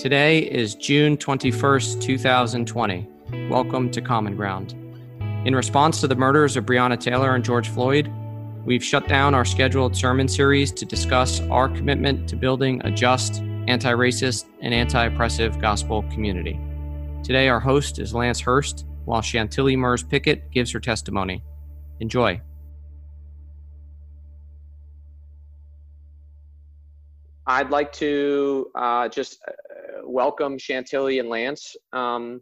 Today is June 21st, 2020. Welcome to Common Ground. In response to the murders of Breonna Taylor and George Floyd, we've shut down our scheduled sermon series to discuss our commitment to building a just, anti racist, and anti oppressive gospel community. Today, our host is Lance Hurst, while Chantilly Mers Pickett gives her testimony. Enjoy. I'd like to uh, just welcome Chantilly and Lance um,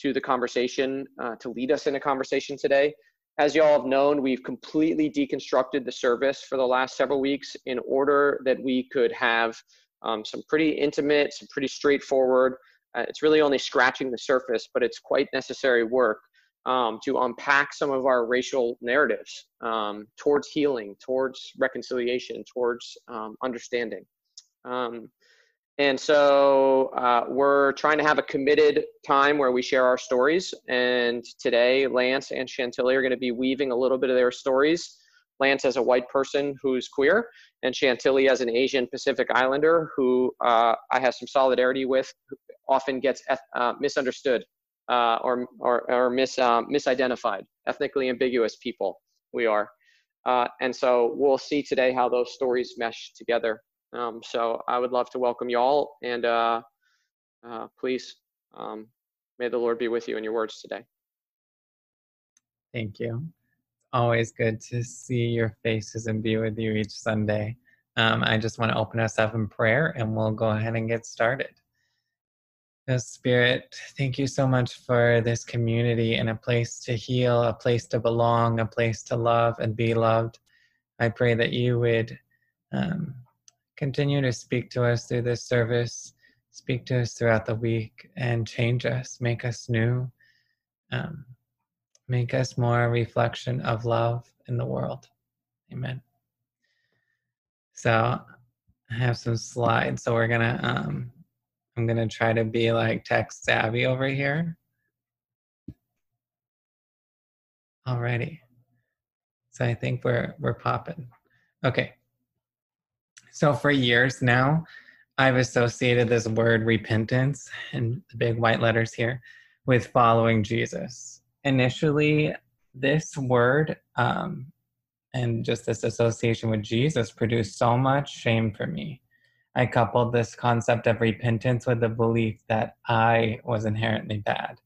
to the conversation, uh, to lead us in a conversation today. As you all have known, we've completely deconstructed the service for the last several weeks in order that we could have um, some pretty intimate, some pretty straightforward. Uh, it's really only scratching the surface, but it's quite necessary work um, to unpack some of our racial narratives um, towards healing, towards reconciliation, towards um, understanding. And so uh, we're trying to have a committed time where we share our stories. And today, Lance and Chantilly are going to be weaving a little bit of their stories. Lance as a white person who's queer, and Chantilly as an Asian Pacific Islander who uh, I have some solidarity with, often gets uh, misunderstood uh, or, or, or mis, uh, misidentified, ethnically ambiguous people we are. Uh, and so we'll see today how those stories mesh together. Um, so I would love to welcome y'all and uh, uh, please, um, may the Lord be with you in your words today. Thank you. Always good to see your faces and be with you each Sunday. Um, I just want to open us up in prayer and we'll go ahead and get started. The Spirit, thank you so much for this community and a place to heal, a place to belong, a place to love and be loved. I pray that you would um, continue to speak to us through this service, speak to us throughout the week, and change us, make us new, um, make us more a reflection of love in the world. Amen. So I have some slides, so we're gonna um, I'm gonna try to be like tech savvy over here. Alrighty. So I think we're we're popping. Okay. So for years now, I've associated this word repentance in the big white letters here with following Jesus. Initially, this word um, and just this association with Jesus produced so much shame for me. I coupled this concept of repentance with the belief that I was inherently bad.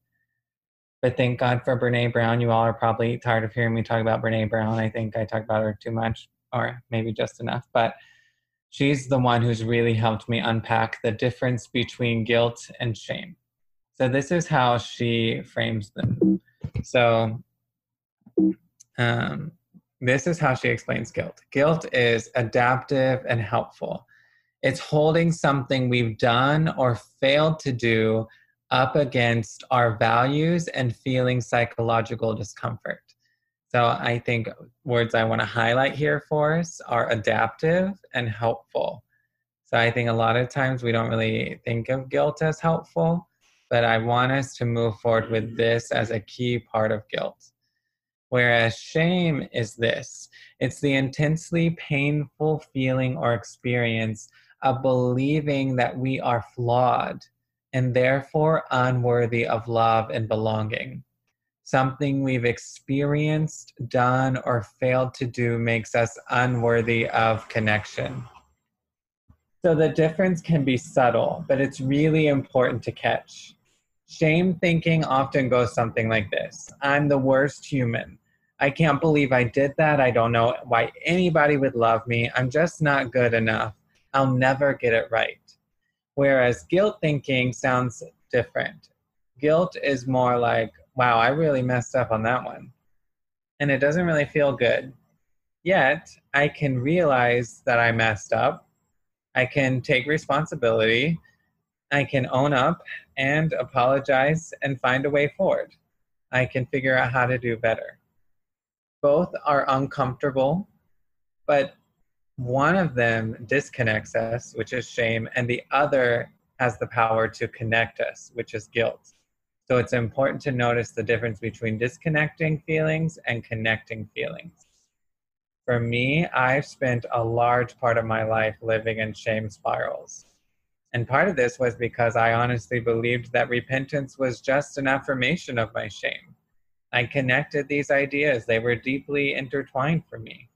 But thank God for Brene Brown. You all are probably tired of hearing me talk about Brene Brown. I think I talk about her too much, or maybe just enough. But she's the one who's really helped me unpack the difference between guilt and shame. So this is how she frames them. So um, this is how she explains guilt. Guilt is adaptive and helpful. It's holding something we've done or failed to do up against our values and feeling psychological discomfort. So I think words I want to highlight here for us are adaptive and helpful. So I think a lot of times we don't really think of guilt as helpful, but I want us to move forward with this as a key part of guilt. Whereas shame is this it's the intensely painful feeling or experience of believing that we are flawed and therefore unworthy of love and belonging something we've experienced, done, or failed to do makes us unworthy of connection. So the difference can be subtle, but it's really important to catch. Shame thinking often goes something like this I'm the worst human. I can't believe I did that. I don't know why anybody would love me. I'm just not good enough. I'll never get it right. Whereas guilt thinking sounds different. Guilt is more like, wow, I really messed up on that one. And it doesn't really feel good. Yet, I can realize that I messed up. I can take responsibility. I can own up and apologize and find a way forward. I can figure out how to do better. Both are uncomfortable, but one of them disconnects us, which is shame, and the other has the power to connect us, which is guilt. So it's important to notice the difference between disconnecting feelings and connecting feelings. For me, I've spent a large part of my life living in shame spirals. And part of this was because I honestly believed that repentance was just an affirmation of my shame. I connected these ideas, they were deeply intertwined for me.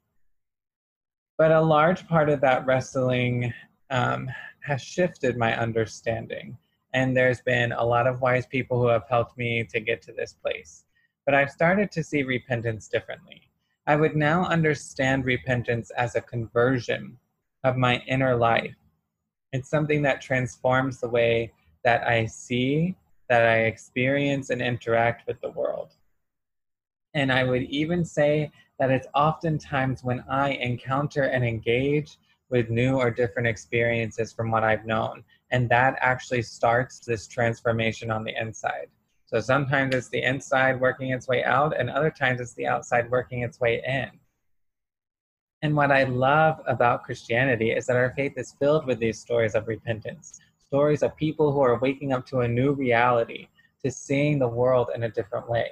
But a large part of that wrestling um, has shifted my understanding. And there's been a lot of wise people who have helped me to get to this place. But I've started to see repentance differently. I would now understand repentance as a conversion of my inner life it's something that transforms the way that I see, that I experience, and interact with the world. And I would even say that it's oftentimes when I encounter and engage with new or different experiences from what I've known. And that actually starts this transformation on the inside. So sometimes it's the inside working its way out, and other times it's the outside working its way in. And what I love about Christianity is that our faith is filled with these stories of repentance, stories of people who are waking up to a new reality, to seeing the world in a different way.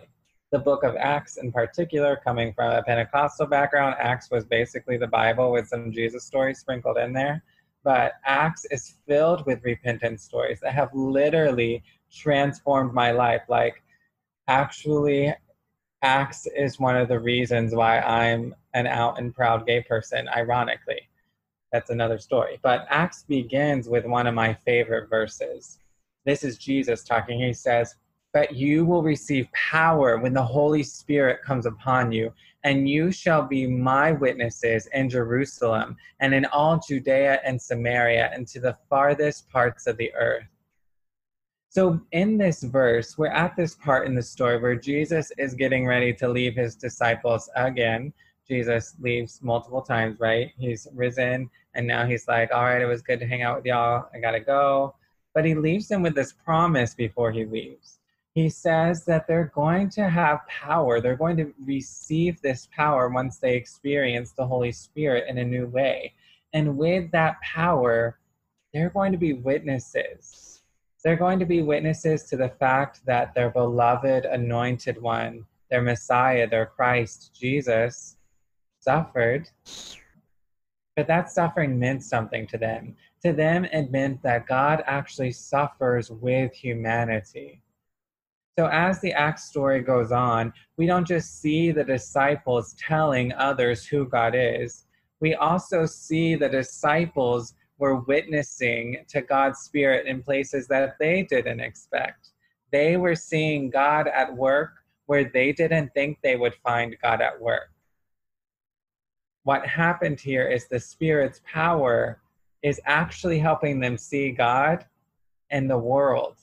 The book of Acts, in particular, coming from a Pentecostal background, Acts was basically the Bible with some Jesus stories sprinkled in there. But Acts is filled with repentance stories that have literally transformed my life. Like, actually, Acts is one of the reasons why I'm an out and proud gay person, ironically. That's another story. But Acts begins with one of my favorite verses. This is Jesus talking. He says, But you will receive power when the Holy Spirit comes upon you, and you shall be my witnesses in Jerusalem and in all Judea and Samaria and to the farthest parts of the earth. So, in this verse, we're at this part in the story where Jesus is getting ready to leave his disciples again. Jesus leaves multiple times, right? He's risen, and now he's like, All right, it was good to hang out with y'all. I gotta go. But he leaves them with this promise before he leaves. He says that they're going to have power. They're going to receive this power once they experience the Holy Spirit in a new way. And with that power, they're going to be witnesses they're going to be witnesses to the fact that their beloved anointed one, their Messiah, their Christ, Jesus, suffered. But that suffering meant something to them. To them, it meant that God actually suffers with humanity. So, as the Acts story goes on, we don't just see the disciples telling others who God is, we also see the disciples were witnessing to God's Spirit in places that they didn't expect. They were seeing God at work where they didn't think they would find God at work. What happened here is the Spirit's power is actually helping them see God and the world.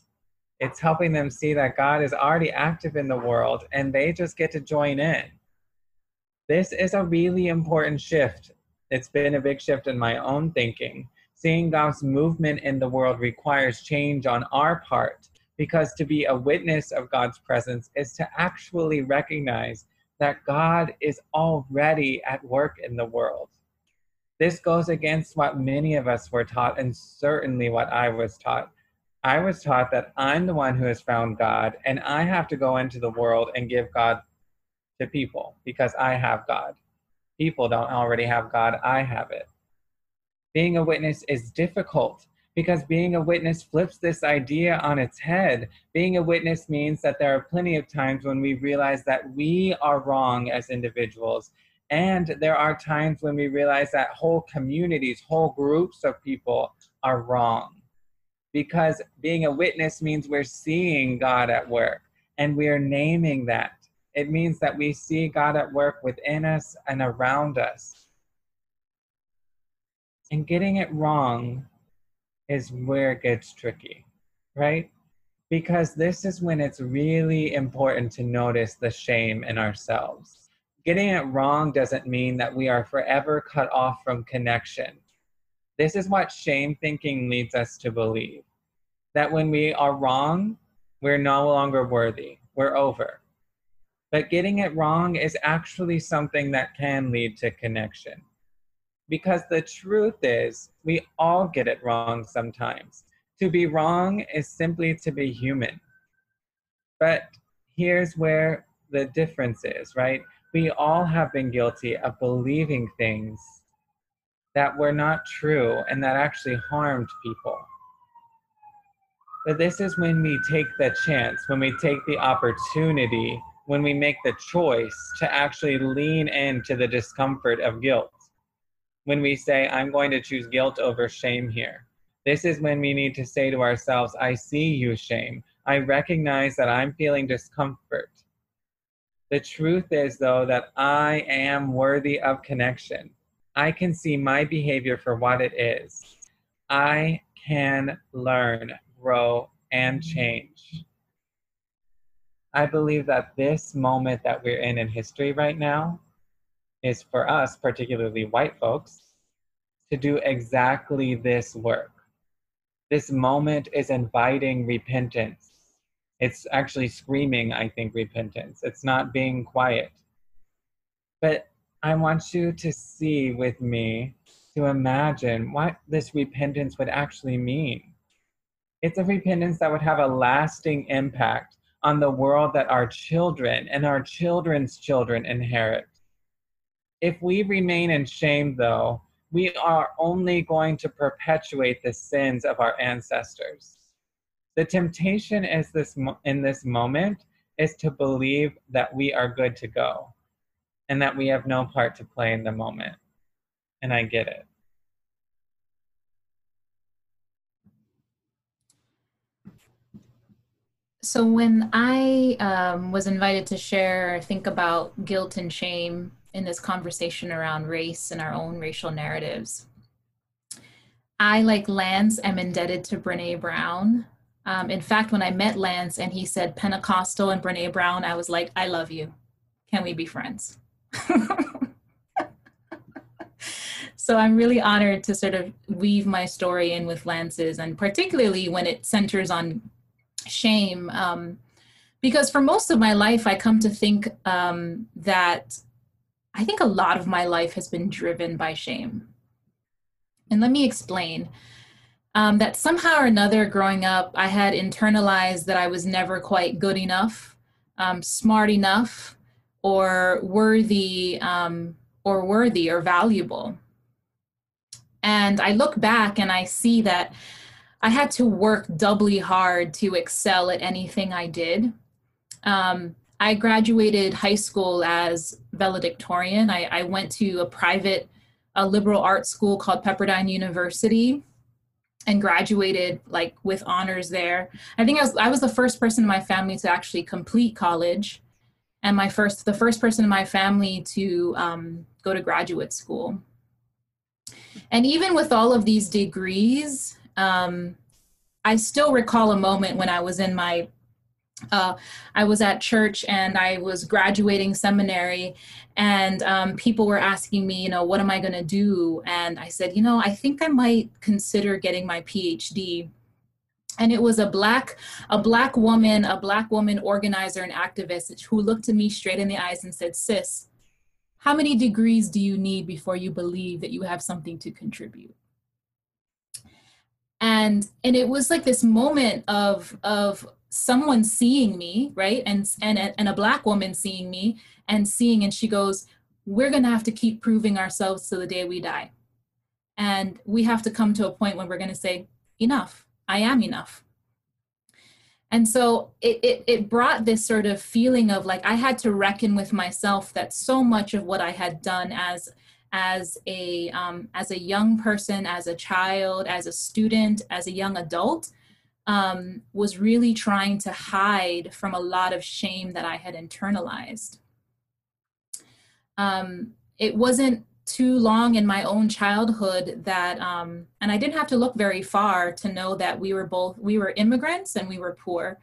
It's helping them see that God is already active in the world and they just get to join in. This is a really important shift. It's been a big shift in my own thinking Seeing God's movement in the world requires change on our part because to be a witness of God's presence is to actually recognize that God is already at work in the world. This goes against what many of us were taught, and certainly what I was taught. I was taught that I'm the one who has found God, and I have to go into the world and give God to people because I have God. People don't already have God, I have it being a witness is difficult because being a witness flips this idea on its head. Being a witness means that there are plenty of times when we realize that we are wrong as individuals. And there are times when we realize that whole communities, whole groups of people are wrong. Because being a witness means we're seeing God at work and we are naming that. It means that we see God at work within us and around us and getting it wrong is where it gets tricky, right? Because this is when it's really important to notice the shame in ourselves. Getting it wrong doesn't mean that we are forever cut off from connection. This is what shame thinking leads us to believe that when we are wrong, we're no longer worthy, we're over. But getting it wrong is actually something that can lead to connection. Because the truth is, we all get it wrong sometimes. To be wrong is simply to be human. But here's where the difference is, right? We all have been guilty of believing things that were not true and that actually harmed people. But this is when we take the chance, when we take the opportunity, when we make the choice to actually lean into the discomfort of guilt. When we say, I'm going to choose guilt over shame here. This is when we need to say to ourselves, I see you, shame. I recognize that I'm feeling discomfort. The truth is, though, that I am worthy of connection. I can see my behavior for what it is. I can learn, grow, and change. I believe that this moment that we're in in history right now is for us, particularly white folks, to do exactly this work. This moment is inviting repentance. It's actually screaming, I think, repentance. It's not being quiet. But I want you to see with me, to imagine what this repentance would actually mean. It's a repentance that would have a lasting impact on the world that our children and our children's children inherit. If we remain in shame, though, we are only going to perpetuate the sins of our ancestors. The temptation is this in this moment is to believe that we are good to go and that we have no part to play in the moment. And I get it. So when I um, was invited to share, think about guilt and shame in this conversation around race and our own racial narratives, I, like Lance, am indebted to Brene Brown. Um, in fact, when I met Lance and he said Pentecostal and Brene Brown, I was like, I love you. Can we be friends? so I'm really honored to sort of weave my story in with Lance's, and particularly when it centers on shame. Um, because for most of my life, I come to think um, that I think a lot of my life has been driven by shame. And let me explain. Um, that somehow or another growing up, I had internalized that I was never quite good enough, um, smart enough, or worthy um, or worthy or valuable. And I look back and I see that I had to work doubly hard to excel at anything I did. Um, I graduated high school as valedictorian. I, I went to a private, a liberal arts school called Pepperdine University and graduated like with honors there. I think I was I was the first person in my family to actually complete college and my first the first person in my family to um, go to graduate school and even with all of these degrees um, i still recall a moment when i was in my uh, I was at church and I was graduating seminary, and um, people were asking me, you know, what am I going to do? And I said, you know, I think I might consider getting my PhD and it was a black a black woman a black woman organizer and activist who looked at me straight in the eyes and said sis how many degrees do you need before you believe that you have something to contribute? And and it was like this moment of of someone seeing me right and and and a black woman seeing me and seeing and she goes we're going to have to keep proving ourselves to the day we die. And we have to come to a point when we're going to say enough I am enough. And so it, it, it brought this sort of feeling of like I had to reckon with myself that so much of what I had done as as a um, as a young person, as a child, as a student, as a young adult, um, was really trying to hide from a lot of shame that I had internalized. Um, it wasn't too long in my own childhood that um, and i didn't have to look very far to know that we were both we were immigrants and we were poor.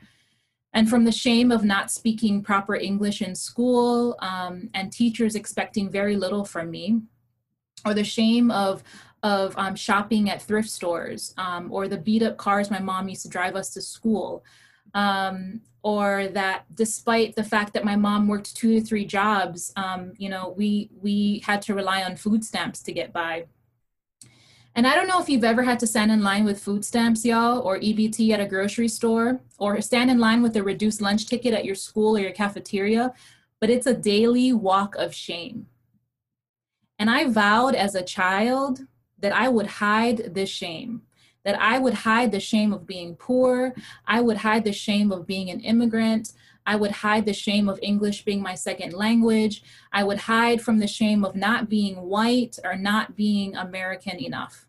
And from the shame of not speaking proper english in school um, and teachers expecting very little from me or the shame of of um, shopping at thrift stores um, or the beat up cars my mom used to drive us to school um, or that despite the fact that my mom worked two to three jobs, um, you know, we we had to rely on food stamps to get by. And I don't know if you've ever had to stand in line with food stamps, y'all, or EBT at a grocery store, or stand in line with a reduced lunch ticket at your school or your cafeteria, but it's a daily walk of shame. And I vowed as a child that I would hide this shame that I would hide the shame of being poor. I would hide the shame of being an immigrant. I would hide the shame of English being my second language. I would hide from the shame of not being white or not being American enough.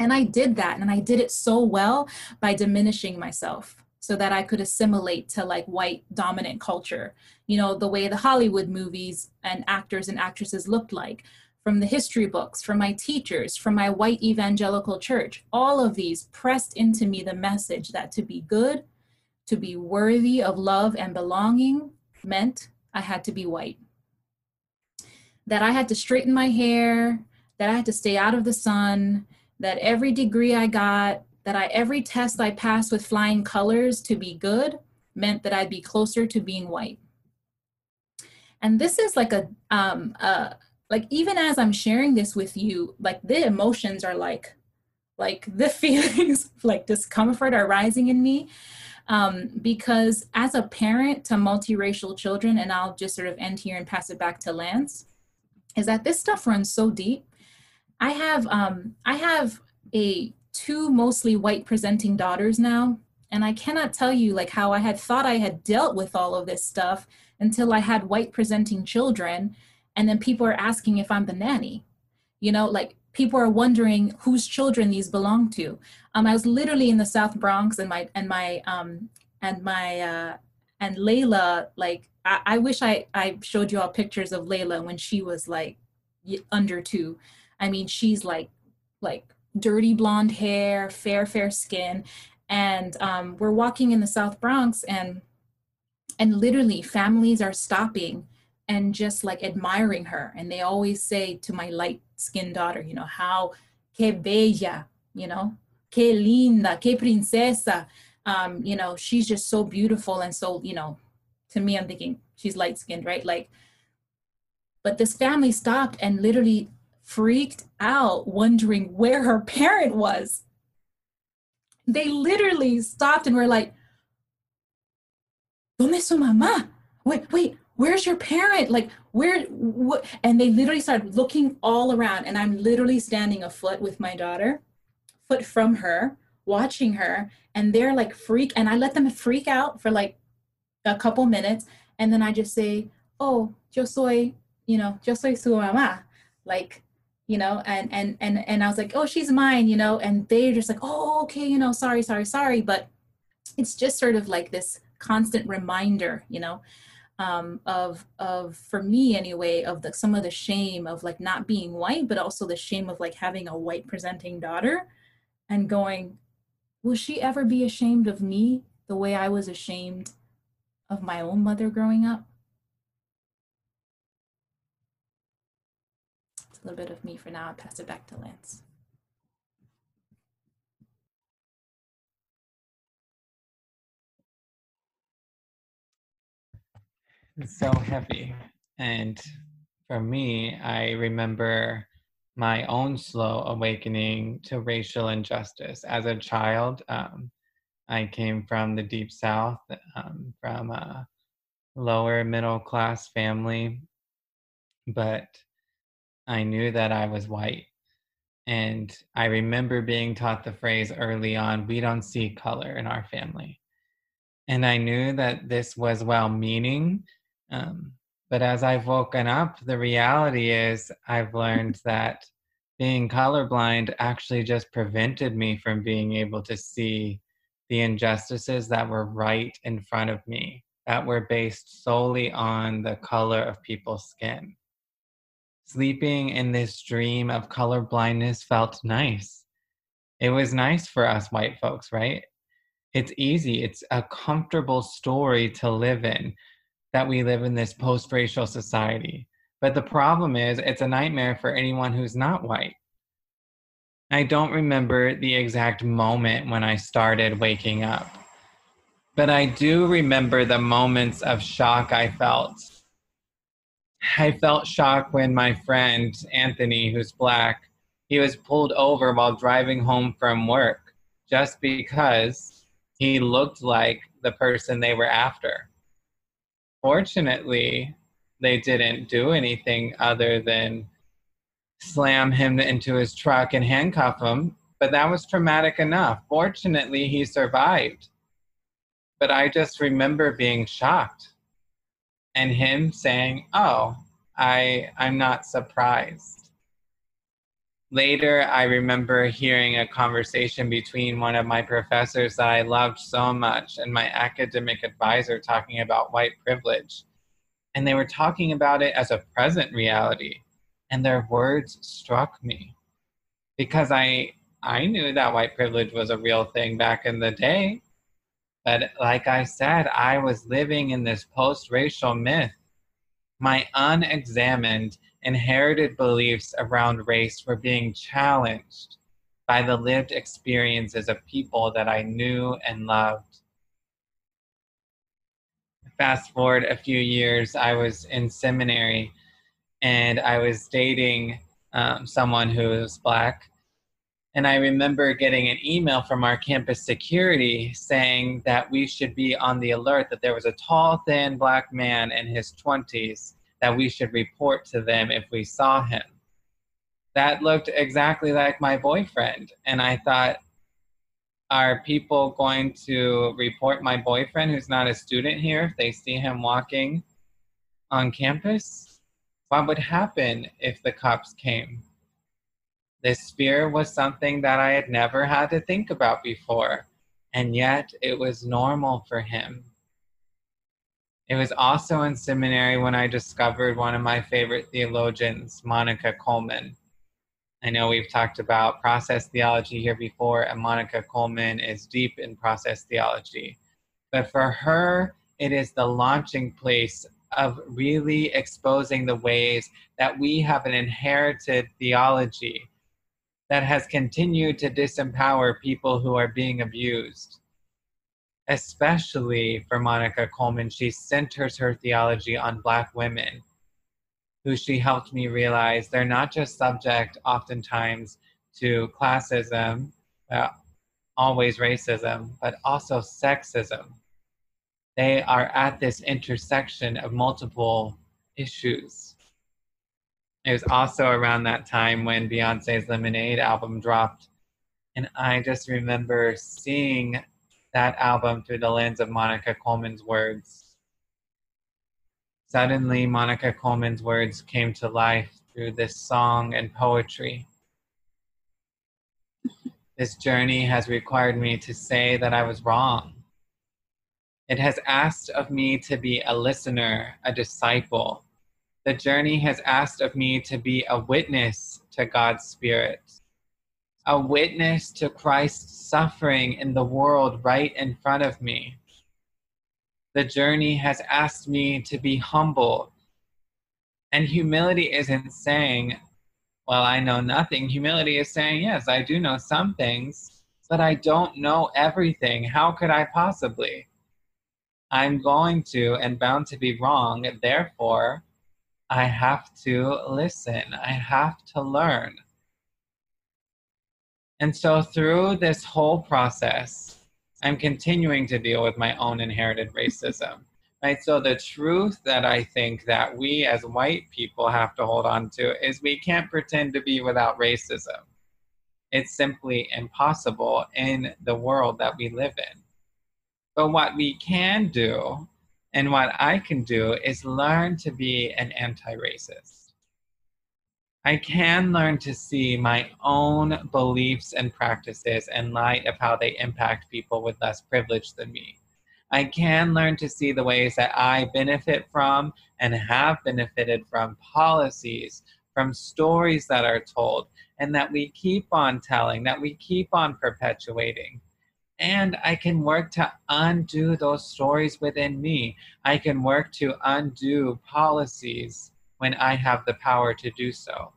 And I did that, and I did it so well by diminishing myself so that I could assimilate to like white dominant culture, you know, the way the Hollywood movies and actors and actresses looked like, from the history books, from my teachers, from my white evangelical church. All of these pressed into me the message that to be good, to be worthy of love and belonging meant I had to be white. That I had to straighten my hair, that I had to stay out of the sun, that every degree I got, that I every test I passed with flying colors to be good meant that I'd be closer to being white. And this is like a um uh like even as I'm sharing this with you, like the emotions are like like the feelings like discomfort are rising in me um, because as a parent to multiracial children, and I'll just sort of end here and pass it back to Lance, is that this stuff runs so deep. I have um, I have a two mostly white presenting daughters now, and I cannot tell you like how I had thought I had dealt with all of this stuff until I had white presenting children, and then people are asking if I'm the nanny. You know, like people are wondering whose children these belong to. Um, I was literally in the South Bronx, and my and my um, and my uh, and Layla, like I, I wish I I showed you all pictures of Layla when she was like under two. I mean, she's like like dirty blonde hair, fair fair skin, and um, we're walking in the South Bronx, and and literally families are stopping and just like admiring her, and they always say to my light skinned daughter, you know, how que bella, you know, que linda, que princesa. Um, you know, she's just so beautiful and so, you know, to me, I'm thinking she's light skinned, right? Like, but this family stopped and literally freaked out, wondering where her parent was. They literally stopped and were like, ¿Dónde su mamá? Wait, wait, where's your parent? Like, where, what? And they literally started looking all around. And I'm literally standing a foot with my daughter, foot from her, watching her. And they're like freak. And I let them freak out for like a couple minutes. And then I just say, oh, yo soy, you know, yo soy su mamá. Like, you know, and, and, and, and I was like, oh, she's mine, you know, and they're just like, oh, okay, you know, sorry, sorry, sorry. But it's just sort of like this constant reminder, you know, um, of of for me anyway of the some of the shame of like not being white but also the shame of like having a white presenting daughter and going will she ever be ashamed of me the way i was ashamed of my own mother growing up? It's a little bit of me for now. I'll pass it back to lance so heavy. And for me, I remember my own slow awakening to racial injustice. As a child, um, I came from the deep south, um, from a lower middle class family, but I knew that I was white. And I remember being taught the phrase early on we don't see color in our family. And I knew that this was well meaning, um, but as I've woken up, the reality is I've learned that being colorblind actually just prevented me from being able to see the injustices that were right in front of me, that were based solely on the color of people's skin. Sleeping in this dream of colorblindness felt nice. It was nice for us white folks, right? It's easy, it's a comfortable story to live in that we live in this post racial society. But the problem is, it's a nightmare for anyone who's not white. I don't remember the exact moment when I started waking up, but I do remember the moments of shock I felt. I felt shock when my friend Anthony, who's black, he was pulled over while driving home from work just because he looked like the person they were after fortunately, they didn't do anything other than slam him into his truck and handcuff him but that was traumatic enough. Fortunately, he survived. But I just remember being shocked and him saying, "Oh, I I'm not surprised." Later, I remember hearing a conversation between one of my professors that I loved so much and my academic advisor talking about white privilege. And they were talking about it as a present reality. And their words struck me because I I knew that white privilege was a real thing back in the day. But like I said, I was living in this post racial myth. My unexamined, inherited beliefs around race were being challenged by the lived experiences of people that I knew and loved. Fast forward a few years, I was in seminary and I was dating um, someone who was black and I remember getting an email from our campus security saying that we should be on the alert that there was a tall, thin black man in his 20s that we should report to them if we saw him. That looked exactly like my boyfriend. And I thought, are people going to report my boyfriend who's not a student here if they see him walking on campus? What would happen if the cops came? This fear was something that I had never had to think about before, and yet it was normal for him. It was also in seminary when I discovered one of my favorite theologians, Monica Coleman. I know we've talked about process theology here before, and Monica Coleman is deep in process theology. But for her, it is the launching place of really exposing the ways that we have an inherited theology that has continued to disempower people who are being abused. Especially for Monica Coleman, she centers her theology on Black women, who she helped me realize they're not just subject, oftentimes, to classism, uh, always racism, but also sexism. They are at this intersection of multiple issues it was also around that time when Beyonce's Lemonade album dropped. And I just remember seeing that album through the lens of Monica Coleman's words. Suddenly, Monica Coleman's words came to life through this song and poetry. This journey has required me to say that I was wrong. It has asked of me to be a listener, a disciple, the journey has asked of me to be a witness to God's Spirit, a witness to Christ's suffering in the world right in front of me. The journey has asked me to be humble. And humility isn't saying, well, I know nothing. Humility is saying, yes, I do know some things, but I don't know everything. How could I possibly? I'm going to and bound to be wrong. Therefore, I have to listen, I have to learn. And so, through this whole process, I'm continuing to deal with my own inherited racism. Right? So, the truth that I think that we as white people have to hold on to is we can't pretend to be without racism. It's simply impossible in the world that we live in. But what we can do and what I can do is learn to be an anti racist. I can learn to see my own beliefs and practices in light of how they impact people with less privilege than me. I can learn to see the ways that I benefit from and have benefited from policies, from stories that are told, and that we keep on telling, that we keep on perpetuating and I can work to undo those stories within me. I can work to undo policies when I have the power to do so.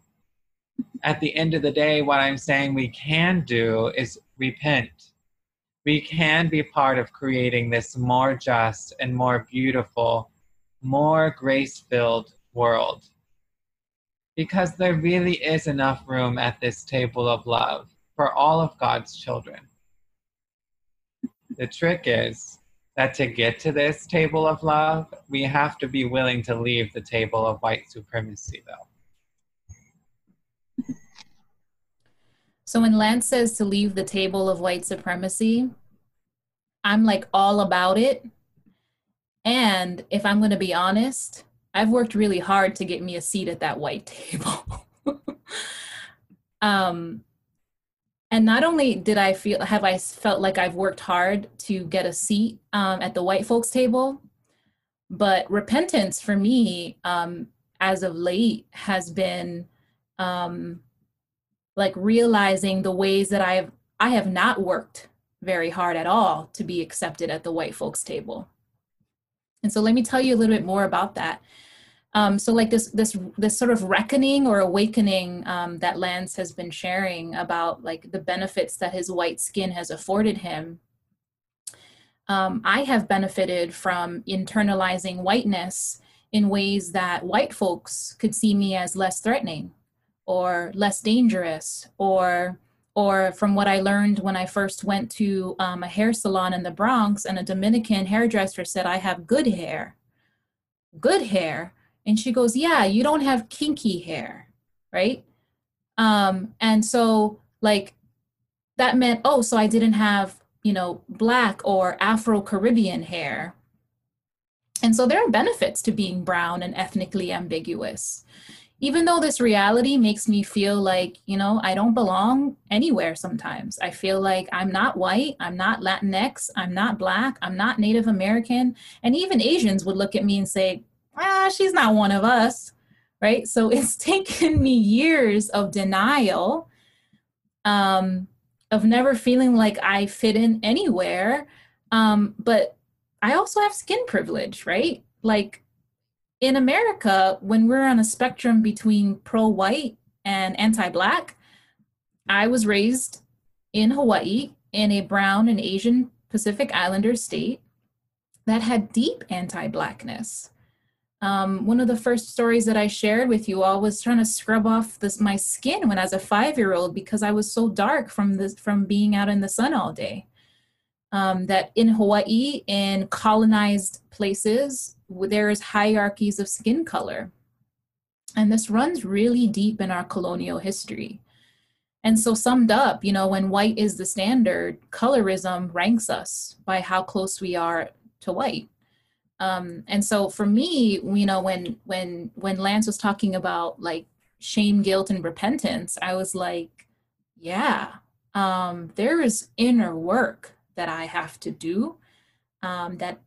At the end of the day, what I'm saying we can do is repent. We can be part of creating this more just and more beautiful, more grace filled world. Because there really is enough room at this table of love for all of God's children. The trick is that to get to this table of love, we have to be willing to leave the table of white supremacy, though. So when Lance says to leave the table of white supremacy, I'm like all about it. And if I'm going to be honest, I've worked really hard to get me a seat at that white table. um, and not only did I feel have I felt like I've worked hard to get a seat um, at the white folks table, but repentance for me um, as of late has been um, like realizing the ways that I've I have not worked very hard at all to be accepted at the white folks table. And so let me tell you a little bit more about that. Um, so like this this this sort of reckoning or awakening um, that Lance has been sharing about like the benefits that his white skin has afforded him. Um, I have benefited from internalizing whiteness in ways that white folks could see me as less threatening or less dangerous or or from what I learned when I first went to um, a hair salon in the Bronx and a Dominican hairdresser said I have good hair. Good hair and she goes, Yeah, you don't have kinky hair, right? Um, and so, like, that meant, oh, so I didn't have, you know, black or Afro Caribbean hair. And so there are benefits to being brown and ethnically ambiguous. Even though this reality makes me feel like, you know, I don't belong anywhere sometimes. I feel like I'm not white, I'm not Latinx, I'm not black, I'm not Native American. And even Asians would look at me and say, ah, she's not one of us, right? So it's taken me years of denial, um, of never feeling like I fit in anywhere. Um, but I also have skin privilege, right? Like in America, when we're on a spectrum between pro white and anti black, I was raised in Hawaii in a brown and Asian Pacific Islander state that had deep anti blackness. Um, one of the first stories that I shared with you all was trying to scrub off this my skin when I was a five year old because I was so dark from this from being out in the sun all day. Um, that in Hawaii, in colonized places, there is hierarchies of skin color, and this runs really deep in our colonial history. And so, summed up, you know, when white is the standard, colorism ranks us by how close we are to white um, and so for me you know when when when lance was talking about like shame guilt and repentance i was like yeah um, there is inner work that i have to do um, that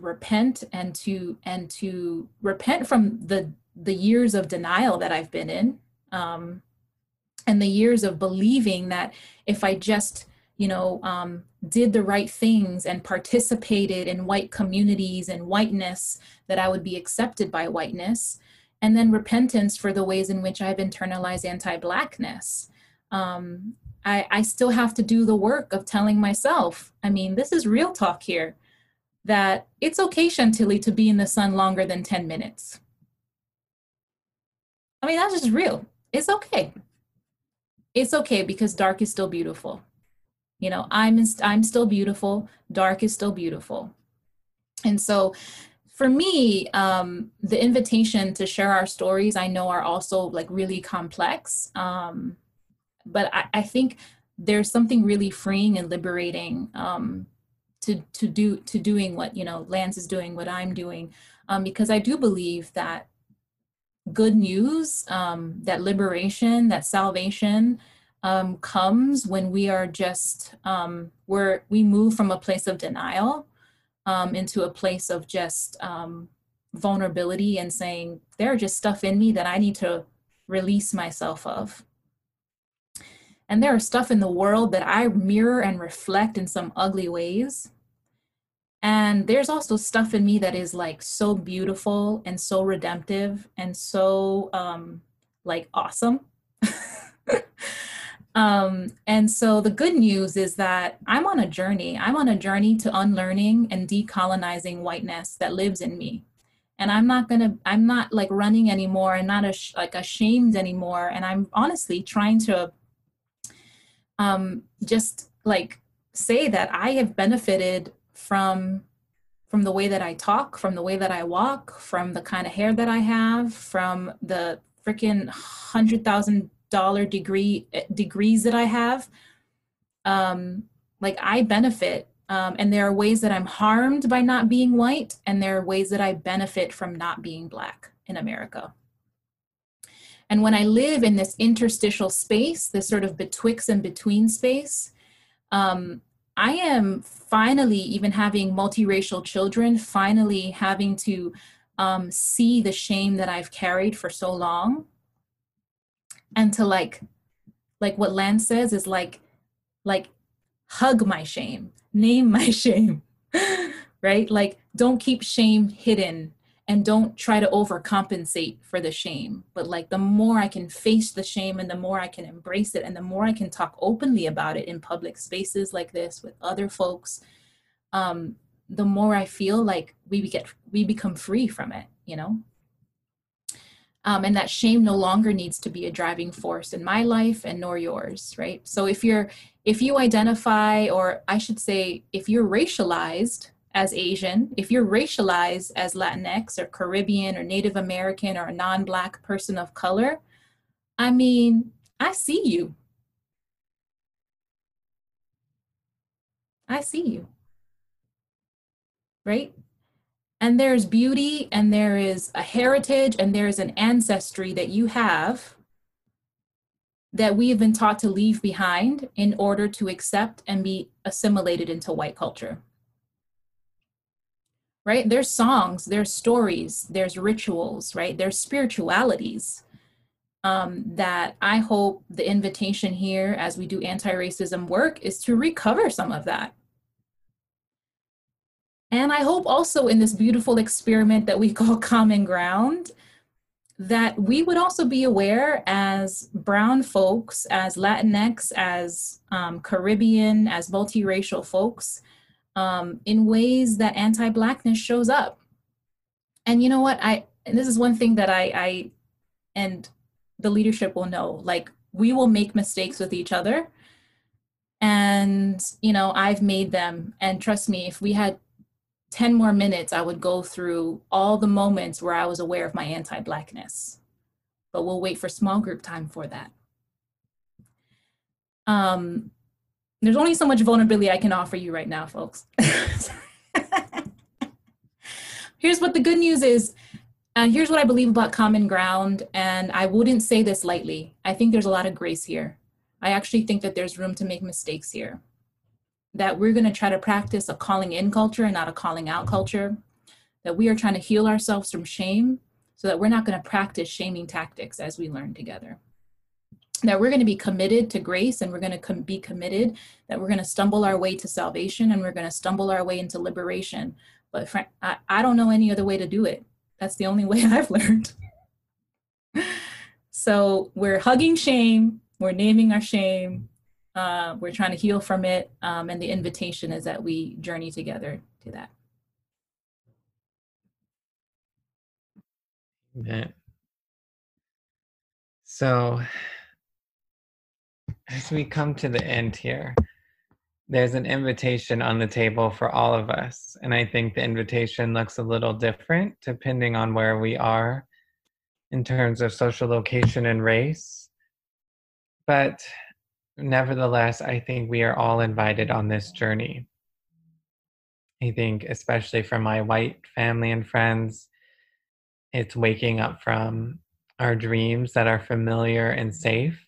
repent and to and to repent from the the years of denial that i've been in um, and the years of believing that if i just you know, um, did the right things and participated in white communities and whiteness, that I would be accepted by whiteness. And then repentance for the ways in which I've internalized anti Blackness. Um, I, I still have to do the work of telling myself, I mean, this is real talk here, that it's okay, Chantilly, to be in the sun longer than 10 minutes. I mean, that's just real. It's okay. It's okay because dark is still beautiful you know i'm i'm still beautiful dark is still beautiful and so for me um, the invitation to share our stories i know are also like really complex um, but I, I, think there's something really freeing and liberating um, to to do to doing what you know lance is doing what i'm doing um, because i do believe that good news um, that liberation that salvation um, comes when we are just um, where we move from a place of denial um, into a place of just um, vulnerability and saying there are just stuff in me that I need to release myself of. And there are stuff in the world that I mirror and reflect in some ugly ways. And there's also stuff in me that is like so beautiful and so redemptive and so um, like awesome. Um, and so the good news is that I'm on a journey. I'm on a journey to unlearning and decolonizing whiteness that lives in me. And I'm not gonna, I'm not like running anymore and not like ashamed anymore. And I'm honestly trying to um, just like say that I have benefited from from the way that I talk, from the way that I walk, from the kind of hair that I have, from the freaking hundred thousand dollar degree eh, degrees that I have, um, like I benefit. Um, and there are ways that I'm harmed by not being white, and there are ways that I benefit from not being black in America. And when I live in this interstitial space, this sort of betwixt and between space, um, I am finally, even having multiracial children, finally having to um, see the shame that I've carried for so long. And to like like what Lance says is like like hug my shame name my shame right? Like don't keep shame hidden and don't try to overcompensate for the shame but like the more i can face the shame and the more i can embrace it and the more i can talk openly about it in public spaces like this with other folks um the more i feel like we get we become free from it you know? Um, and that shame no longer needs to be a driving force in my life and nor yours right? So if you're if you identify or i should say if you're racialized as asian if you're racialized as latinx or caribbean or native american or a non-black person of color i mean i see you. I see you. Right? And there's beauty and there is a heritage and there is an ancestry that you have that we have been taught to leave behind in order to accept and be assimilated into white culture. Right? There's songs, there's stories, there's rituals, right? There's spiritualities um, that I hope the invitation here as we do anti racism work is to recover some of that and I hope also in this beautiful experiment that we call Common Ground, that we would also be aware as Brown folks, as Latinx, as um, Caribbean, as multiracial folks, um, in ways that anti Blackness shows up. And you know what? I, and this is one thing that I, I, and the leadership will know, like, we will make mistakes with each other. And, you know, I've made them. And trust me, if we had 10 more minutes, I would go through all the moments where I was aware of my anti Blackness. But we'll wait for small group time for that. Um, there's only so much vulnerability I can offer you right now, folks. here's what the good news is. And uh, here's what I believe about common ground. And I wouldn't say this lightly. I think there's a lot of grace here. I actually think that there's room to make mistakes here that we're going to try to practice a calling in culture and not a calling out culture, that we are trying to heal ourselves from shame so that we're not going to practice shaming tactics as we learn together. That we're going to be committed to grace and we're going to com- be committed that we're going to stumble our way to salvation and we're going to stumble our way into liberation. But fr- I, I don't know any other way to do it. That's the only way I've learned. so we're hugging shame, we're naming our shame, uh, we're trying to heal from it. Um, and the invitation is that we journey together to that. Amen. So, as we come to the end here, there's an invitation on the table for all of us. And I think the invitation looks a little different depending on where we are in terms of social location and race. But nevertheless, I think we are all invited on this journey. I think, especially for my white family and friends, it's waking up from our dreams that are familiar and safe.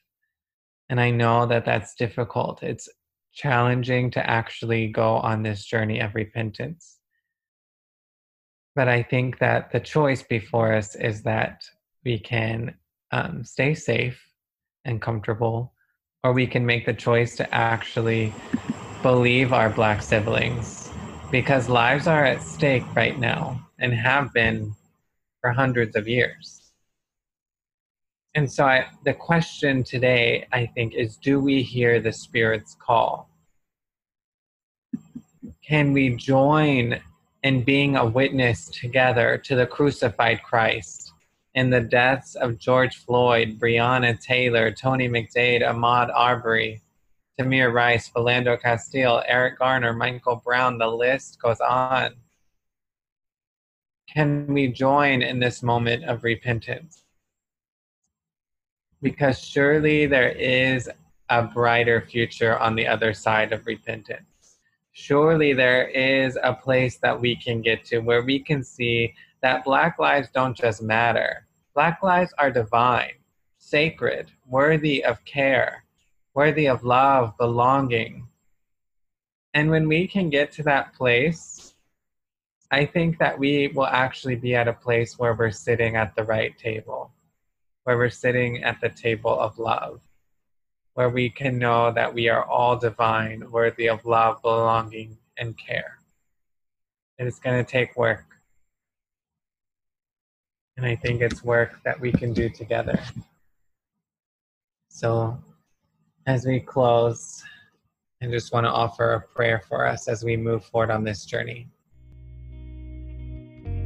And I know that that's difficult. It's challenging to actually go on this journey of repentance. But I think that the choice before us is that we can um, stay safe and comfortable or we can make the choice to actually believe our black siblings because lives are at stake right now and have been for hundreds of years. And so I, the question today, I think, is do we hear the Spirit's call? Can we join in being a witness together to the crucified Christ? in the deaths of George Floyd, Breonna Taylor, Tony McDade, Ahmaud Arbery, Tamir Rice, Philando Castile, Eric Garner, Michael Brown, the list goes on. Can we join in this moment of repentance? Because surely there is a brighter future on the other side of repentance. Surely there is a place that we can get to where we can see that Black lives don't just matter. Black lives are divine, sacred, worthy of care, worthy of love, belonging. And when we can get to that place, I think that we will actually be at a place where we're sitting at the right table, where we're sitting at the table of love, where we can know that we are all divine, worthy of love, belonging, and care. It is going to take work. And I think it's work that we can do together. So, as we close, I just want to offer a prayer for us as we move forward on this journey.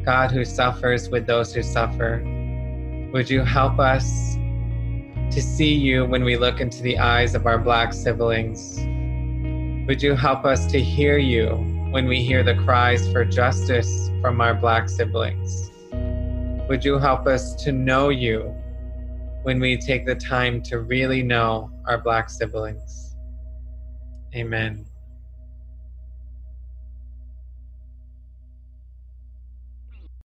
God who suffers with those who suffer, would you help us to see you when we look into the eyes of our Black siblings? Would you help us to hear you when we hear the cries for justice from our Black siblings? Would you help us to know you when we take the time to really know our Black siblings? Amen.